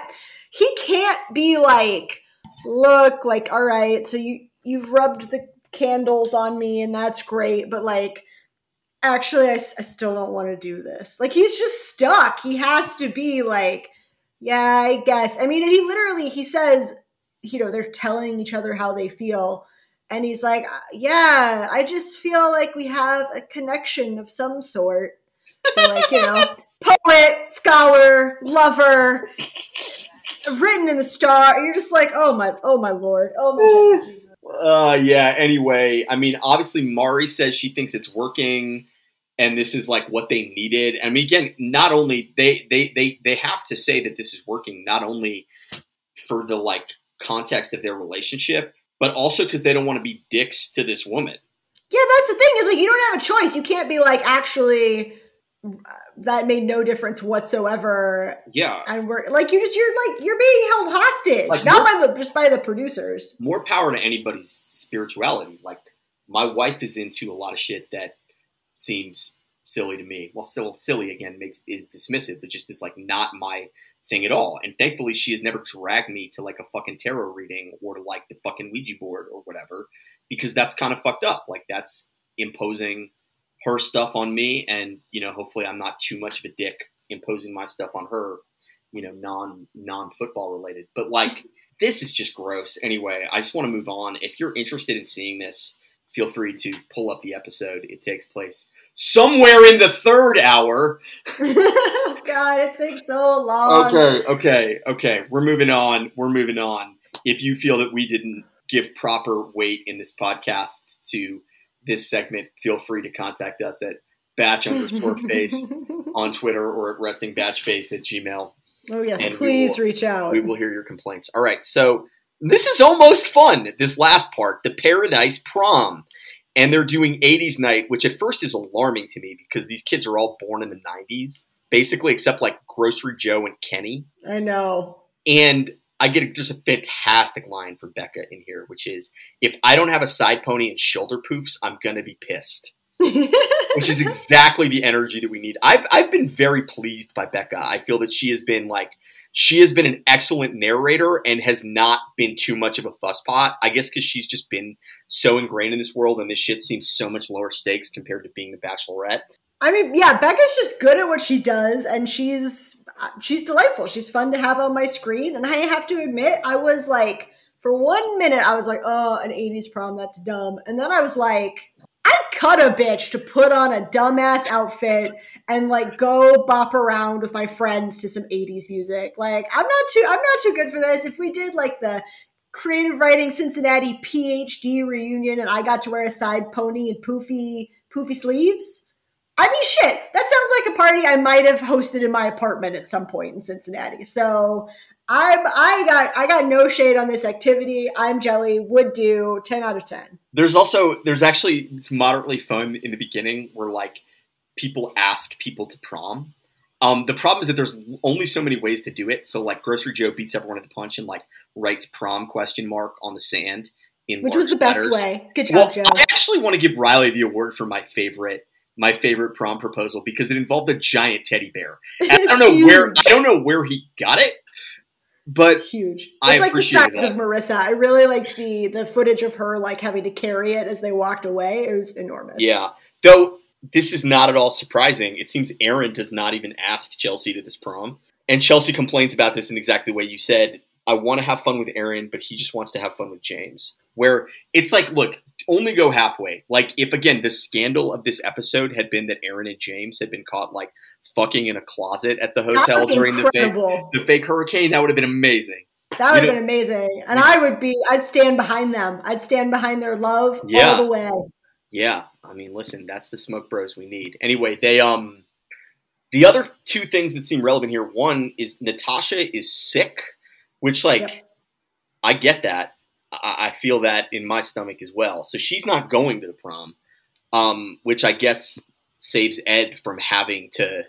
he can't be like, look, like, all right, so you you've rubbed the candles on me and that's great, but like actually I still don't want to do this. Like he's just stuck. He has to be like, yeah, I guess. I mean, and he literally he says, you know, they're telling each other how they feel and he's like, "Uh, "Yeah, I just feel like we have a connection of some sort." So, like, you know, *laughs* poet, scholar, lover, written in the star. You're just like, "Oh my, oh my lord, oh my *sighs* Jesus." Uh yeah, anyway, I mean obviously Mari says she thinks it's working and this is like what they needed. I mean again, not only they they they they have to say that this is working not only for the like context of their relationship, but also because they don't want to be dicks to this woman. Yeah, that's the thing. Is like you don't have a choice. You can't be like actually that made no difference whatsoever. Yeah, and we're like you just you're like you're being held hostage, like, not more, by the just by the producers. More power to anybody's spirituality. Like my wife is into a lot of shit that seems silly to me. Well, still silly again makes is dismissive, but just is like not my thing at all. And thankfully, she has never dragged me to like a fucking tarot reading or to like the fucking Ouija board or whatever, because that's kind of fucked up. Like that's imposing her stuff on me, and you know, hopefully, I'm not too much of a dick imposing my stuff on her. You know, non non football related, but like. *laughs* This is just gross. Anyway, I just want to move on. If you're interested in seeing this, feel free to pull up the episode. It takes place somewhere in the third hour. *laughs* God, it takes so long. Okay, okay, okay. We're moving on. We're moving on. If you feel that we didn't give proper weight in this podcast to this segment, feel free to contact us at batch underscore face *laughs* on Twitter or at resting batch face at gmail. Oh yes, and please will, reach out. We will hear your complaints. All right, so this is almost fun. This last part, the Paradise Prom. And they're doing 80s night, which at first is alarming to me because these kids are all born in the 90s, basically, except like Grocery Joe and Kenny. I know. And I get just a fantastic line from Becca in here, which is if I don't have a side pony and shoulder poofs, I'm going to be pissed. *laughs* which is exactly the energy that we need. I've I've been very pleased by Becca. I feel that she has been like she has been an excellent narrator and has not been too much of a fusspot. I guess because she's just been so ingrained in this world and this shit seems so much lower stakes compared to being the Bachelorette. I mean, yeah, Becca's just good at what she does, and she's uh, she's delightful. She's fun to have on my screen, and I have to admit, I was like, for one minute, I was like, oh, an '80s prom, that's dumb, and then I was like, I'd cut a bitch to put on a dumbass outfit and like go bop around with my friends to some 80s music. Like I'm not too I'm not too good for this. If we did like the creative writing Cincinnati PhD reunion and I got to wear a side pony and poofy poofy sleeves, I mean shit, that sounds like a party I might have hosted in my apartment at some point in Cincinnati. So I'm I got I got no shade on this activity. I'm jelly. Would do ten out of ten. There's also there's actually it's moderately fun in the beginning where like people ask people to prom. Um, the problem is that there's only so many ways to do it. So like Grocery Joe beats everyone at the punch and like writes prom question mark on the sand in which was the best way. Good job, well, Joe. I actually want to give Riley the award for my favorite my favorite prom proposal because it involved a giant teddy bear. *laughs* I don't know huge. where I don't know where he got it, but huge. It's I like the size that. of Maurissa. I really liked the the footage of her like having to carry it as they walked away. It was enormous. Yeah. Though this is not at all surprising. It seems Aaron does not even ask Chelsea to this prom. And Chelsea complains about this in exactly the way you said. I want to have fun with Aaron, but he just wants to have fun with James. Where it's like, look, only go halfway. Like, if again, the scandal of this episode had been that Aaron and James had been caught like fucking in a closet at the hotel during the fake, the fake hurricane, that would have been amazing. That would You have know- been amazing. And I would be I'd stand behind them. I'd stand behind their love Yeah. all the way. Yeah, I mean, listen, that's the smoke bros we need. Anyway, they um, the other two things that seem relevant here. One is Natasha is sick, which like Yep. I get that. I, I feel that in my stomach as well. So she's not going to the prom, um, which I guess saves Ed from having to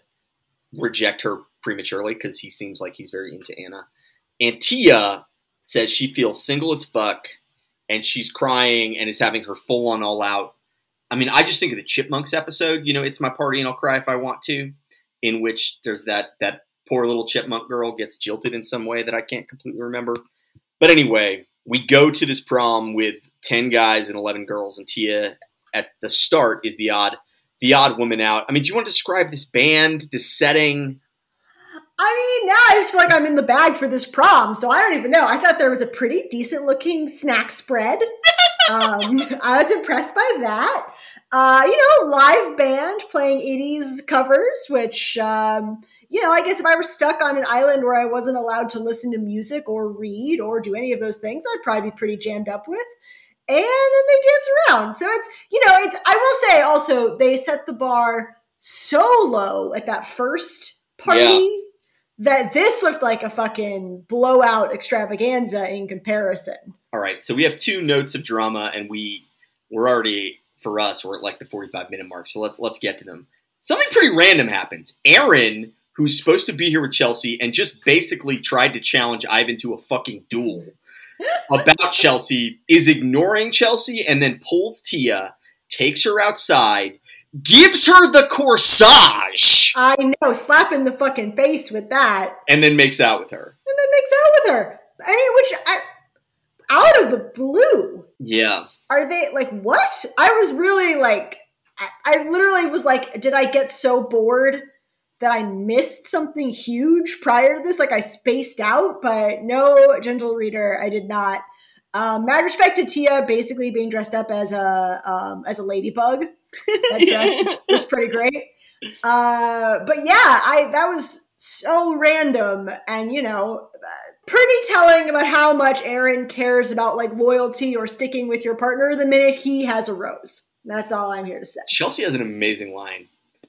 reject her prematurely because he seems like he's very into Anna. And Tia says she feels single as fuck and she's crying and is having her full on all out. I mean, I just think of the Chipmunks episode, you know, it's my party and I'll cry if I want to, in which there's that that poor little chipmunk girl gets jilted in some way that I can't completely remember. But anyway, we go to this prom with 10 guys and 11 girls and Tia at the start is the odd the odd woman out. I mean, do you want to describe this band, this setting? I mean, now I just feel like I'm in the bag for this prom, so I don't even know. I thought there was a pretty decent looking snack spread. *laughs* um, I was impressed by that. Uh, you know, live band playing 80s covers, which, um, you know, I guess if I were stuck on an island where I wasn't allowed to listen to music or read or do any of those things, I'd probably be pretty jammed up with. And then they dance around. So it's, you know, it's, I will say also, they set the bar so low at that first party Yeah. that this looked like a fucking blowout extravaganza in comparison. All right, so we have two notes of drama, and we we're already for us we're at like the 45 minute mark. So let's let's get to them. Something pretty random happens. Aaron, who's supposed to be here with Chelsea, and just basically tried to challenge Ivan to a fucking duel *laughs* about Chelsea, is ignoring Chelsea and then pulls Tia, takes her outside, gives her the corsage, I know, slapping the fucking face with that, and then makes out with her. and then makes out with her. I mean, which I, out of the blue. Yeah. Are they like what? I was really like, I, I literally was like, did I get so bored that I missed something huge prior to this? Like I spaced out, but no, gentle reader, I did not. Um, mad respect to Tia basically being dressed up as a um, as a ladybug. That *laughs* dress was, was pretty great. Uh, but yeah, I that was so random and you know pretty telling about how much Aaron cares about like loyalty or sticking with your partner the minute he has a rose. That's all I'm here to say. Chelsea has an amazing line.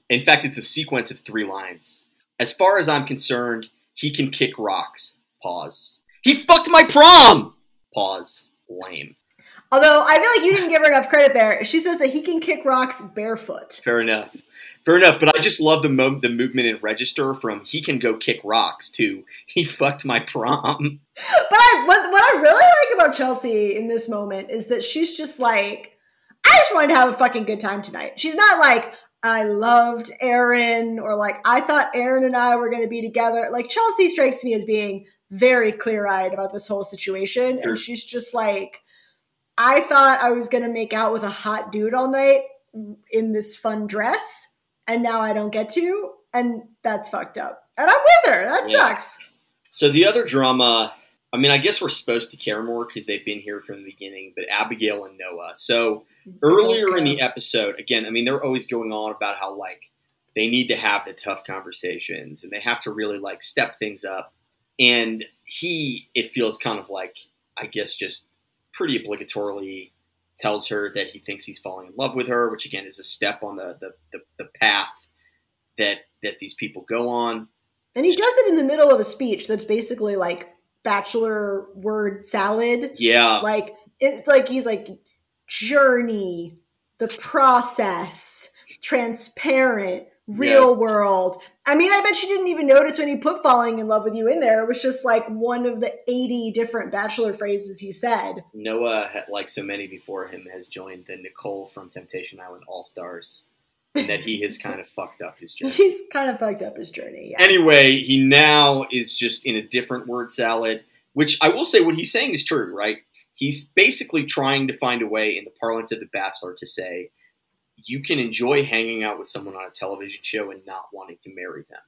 In fact, it's a sequence of three lines. As far as I'm concerned, he can kick rocks. Pause. He fucked my prom. Pause. Lame. Although I feel like you didn't give her enough credit there. She says that he can kick rocks barefoot. Fair enough. Fair enough. But I just love the mo- the movement and register from he can go kick rocks to he fucked my prom. But I what, what I really like about Chelsea in this moment is that she's just like, I just wanted to have a fucking good time tonight. She's not like, I loved Aaron or like I thought Aaron and I were gonna be together. Like Chelsea strikes me as being very clear eyed about this whole situation. Sure. And she's just like, I thought I was gonna make out with a hot dude all night in this fun dress, and now I don't get to, and that's fucked up. And I'm with her. That Yeah. sucks. So the other drama, I mean, I guess we're supposed to care more because they've been here from the beginning, but Abigail and Noah. So earlier in the episode, again, I mean, they're always going on about how like they need to have the tough conversations and they have to really like step things up. And he, it feels kind of like, I guess, just pretty obligatorily tells her that he thinks he's falling in love with her, which again is a step on the the, the, the path that that these people go on. And he does it in the middle of a speech that's basically like bachelor word salad. Yeah, Like it's like he's like journey, the process, transparent, real Yes. world. I mean, I bet she didn't even notice when he put falling in love with you in there. It was just like one of the 80 different bachelor phrases he said. Noah, like so many before him, has joined the Nicole from Temptation Island All Stars, and that he has kind of *laughs* fucked up his journey. He's kind of fucked up his journey. Yeah. Anyway, he now is just in a different word salad, which I will say what he's saying is true, right? He's basically trying to find a way, in the parlance of The Bachelor, to say you can enjoy hanging out with someone on a television show and not wanting to marry them.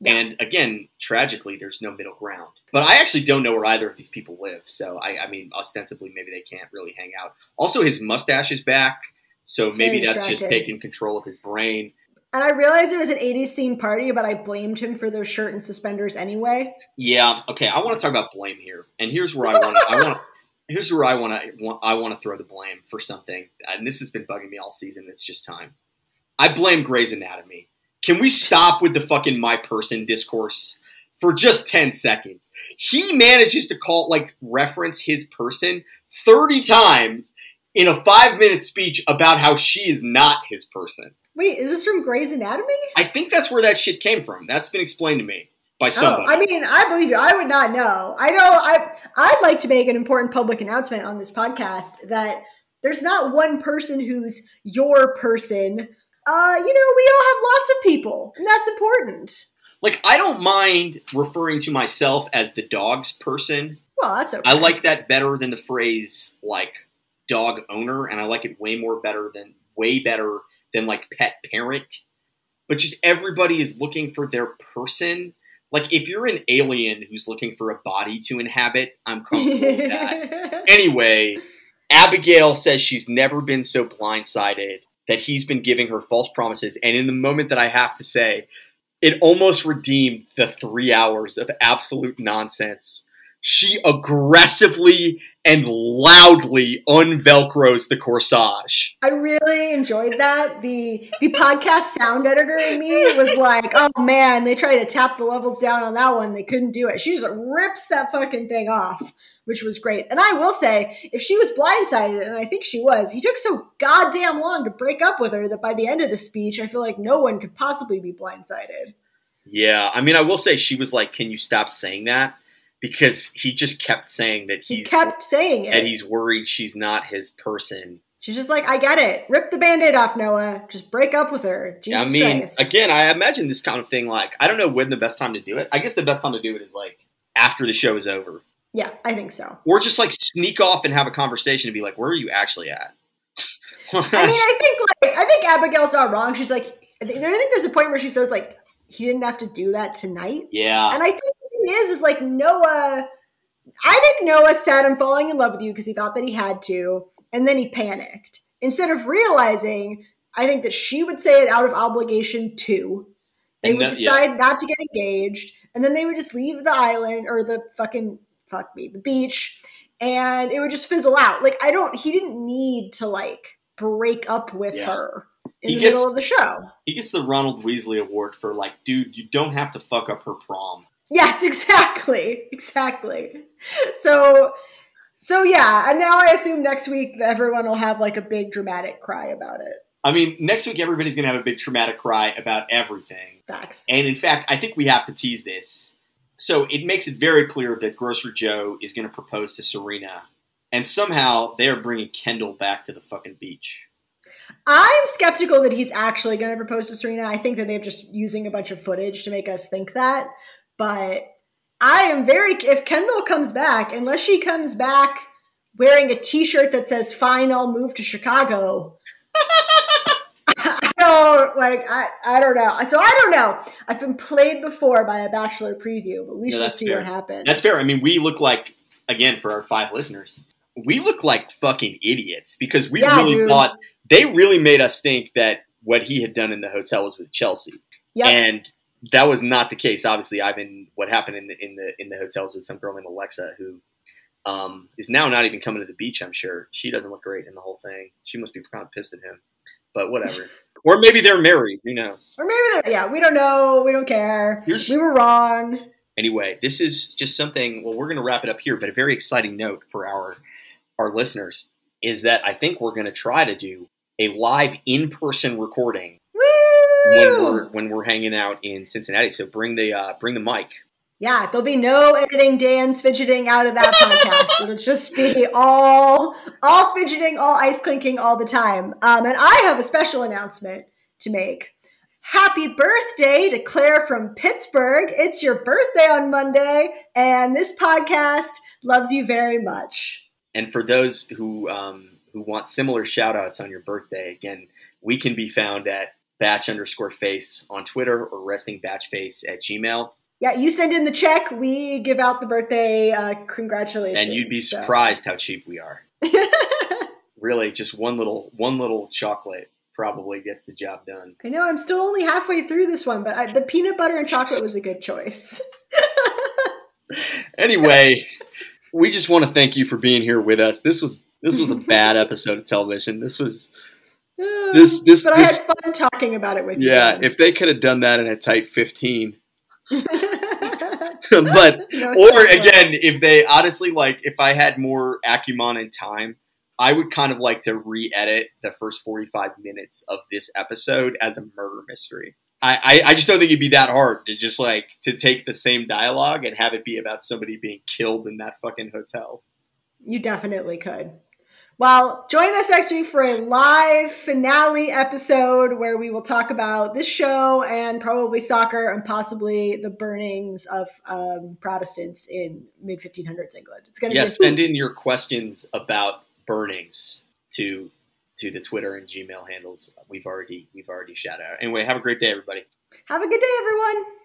Yeah. And again, tragically, there's no middle ground. But I actually don't know where either of these people live. So, I, I mean, ostensibly, maybe they can't really hang out. Also, his mustache is back. So It's maybe that's just taking control of his brain. And I realized it was an 80s themed party, but I blamed him for those shirt and suspenders anyway. Yeah. Okay. I want to talk about blame here, and here's where I want. I want. *laughs* Here's where I want to. I want to throw the blame for something, and this has been bugging me all season. It's just time. I blame Grey's Anatomy. Can we stop with the fucking my person discourse for just ten seconds? He manages to call like reference his person thirty times in a five minute speech about how she is not his person. Wait, is this from Grey's Anatomy? I think that's where that shit came from. That's been explained to me by somebody. Oh, I mean, I believe you. I would not know. I know. I I'd like to make an important public announcement on this podcast that there's not one person who's your person. Uh, you know, we all have lots of people, and that's important. Like, I don't mind referring to myself as the dog's person. Well, that's okay. I like that better than the phrase like dog owner, and I like it way more better than way better than like pet parent. But just everybody is looking for their person. Like, if you're an alien who's looking for a body to inhabit, I'm *laughs* comfortable with that. Anyway, Abigail says she's never been so blindsided that he's been giving her false promises. And in the moment that I have to say, it almost redeemed the three hours of absolute nonsense she aggressively and loudly unvelcros the corsage. I really enjoyed that. The the podcast sound editor in me was like, "Oh man, they tried to tap the levels down on that one. They couldn't do it." She just rips that fucking thing off, which was great. And I will say, if she was blindsided, and I think she was, he took so goddamn long to break up with her that by the end of the speech, I feel like no one could possibly be blindsided. Yeah, I mean, I will say she was like, "Can you stop saying that?" Because he just kept saying that He he's kept saying it. and he's worried she's not his person. She's just like, I get it. Rip the band-aid off, Noah. Just break up with her. Jesus I mean, Christ. again, I imagine this kind of thing. Like, I don't know when the best time to do it. I guess the best time to do it is like after the show is over, yeah, I think so. or just like sneak off and have a conversation and be like, "Where are you actually at?" *laughs* I mean, I think like I think Abigail's not wrong. She's like, I think, there's a point where she says like he didn't have to do that tonight, yeah, and I think thing is is like Noah. I think Noah said I'm falling in love with you because he thought that he had to, and then he panicked instead of realizing. I think that she would say it out of obligation too. They And would that- yeah. decide not to get engaged, and then they would just leave the island or the fucking fuck me, the beach, and it would just fizzle out. Like I don't. He didn't need to like break up with Yeah. her in He the gets- middle of the show. he gets the Ronald Weasley Award for like, dude, you don't have to fuck up her prom. Yes, *laughs* exactly, exactly. So, so yeah, and now I assume next week everyone will have like a big dramatic cry about it. I mean, next week everybody's gonna have a big traumatic cry about everything. Facts. And in fact, I think we have to tease this. So it makes it very clear that Grocer Joe is going to propose to Serena, and somehow they are bringing Kendall back to the fucking beach. I'm skeptical that he's actually going to propose to Serena. I think that they're just using a bunch of footage to make us think that. But I am very if Kendall comes back, unless she comes back wearing a T-shirt that says "Fine, I'll move to Chicago." *laughs* I don't like. I I don't know. So I don't know. I've been played before by a Bachelor preview, but we No, shall see fair. what happens. That's fair. I mean, we look like again for our five listeners, we look like fucking idiots because we Yeah, really dude. thought they really made us think that what he had done in the hotel was with Chelsea, Yep. and that was not the case. Obviously, Ivan, what happened in the in the in the hotels with some girl named Alexa who. Um, is now not even coming to the beach. I'm sure she doesn't look great in the whole thing. She must be kind of pissed at him, but whatever. *laughs* or maybe they're married. Who knows? or maybe they're, yeah, we don't know. We don't care. We were wrong. Anyway, this is just something. Well, we're going to wrap it up here, but a very exciting note for our our listeners is that I think we're going to try to do a live in person recording when we're when we're hanging out in Cincinnati. So bring the uh, bring the mic. Yeah, there'll be no editing Dan's fidgeting out of that podcast. It'll just be all all fidgeting, all ice clinking all the time. Um, and I have a special announcement to make. Happy birthday to Claire from Pittsburgh. It's your birthday on Monday, and this podcast loves you very much. And for those who um, who want similar shout outs on your birthday, again, we can be found at batch underscore face on Twitter or resting batch face at Gmail. Yeah, you send in the check, we give out the birthday uh, congratulations. And you'd be So- surprised how cheap we are. *laughs* Really, just one little one little chocolate probably gets the job done. I know I'm still only halfway through this one, but I, the peanut butter and chocolate was a good choice. *laughs* Anyway, we just want to thank you for being here with us. This was this was a *laughs* bad episode of television. This was This- this- but this- I had fun talking about it with you. yeah. If they could have done that in a tight fifteen, *laughs* *laughs* but No or again, if they honestly like, if I had more acumen and time, I would kind of like to re-edit the first forty-five minutes of this episode as a murder mystery. I, I, I just don't think it'd be that hard to just like to take the same dialogue and have it be about somebody being killed in that fucking hotel. you definitely could. Well, join us next week for a live finale episode where we will talk about this show and probably soccer and possibly the burnings of um, Protestants in mid 1500s England. It's going to yeah, be a send in your questions about burnings to to the Twitter and Gmail handles. We've already we've already shouted out. Anyway, have a great day, everybody. Have a good day, everyone.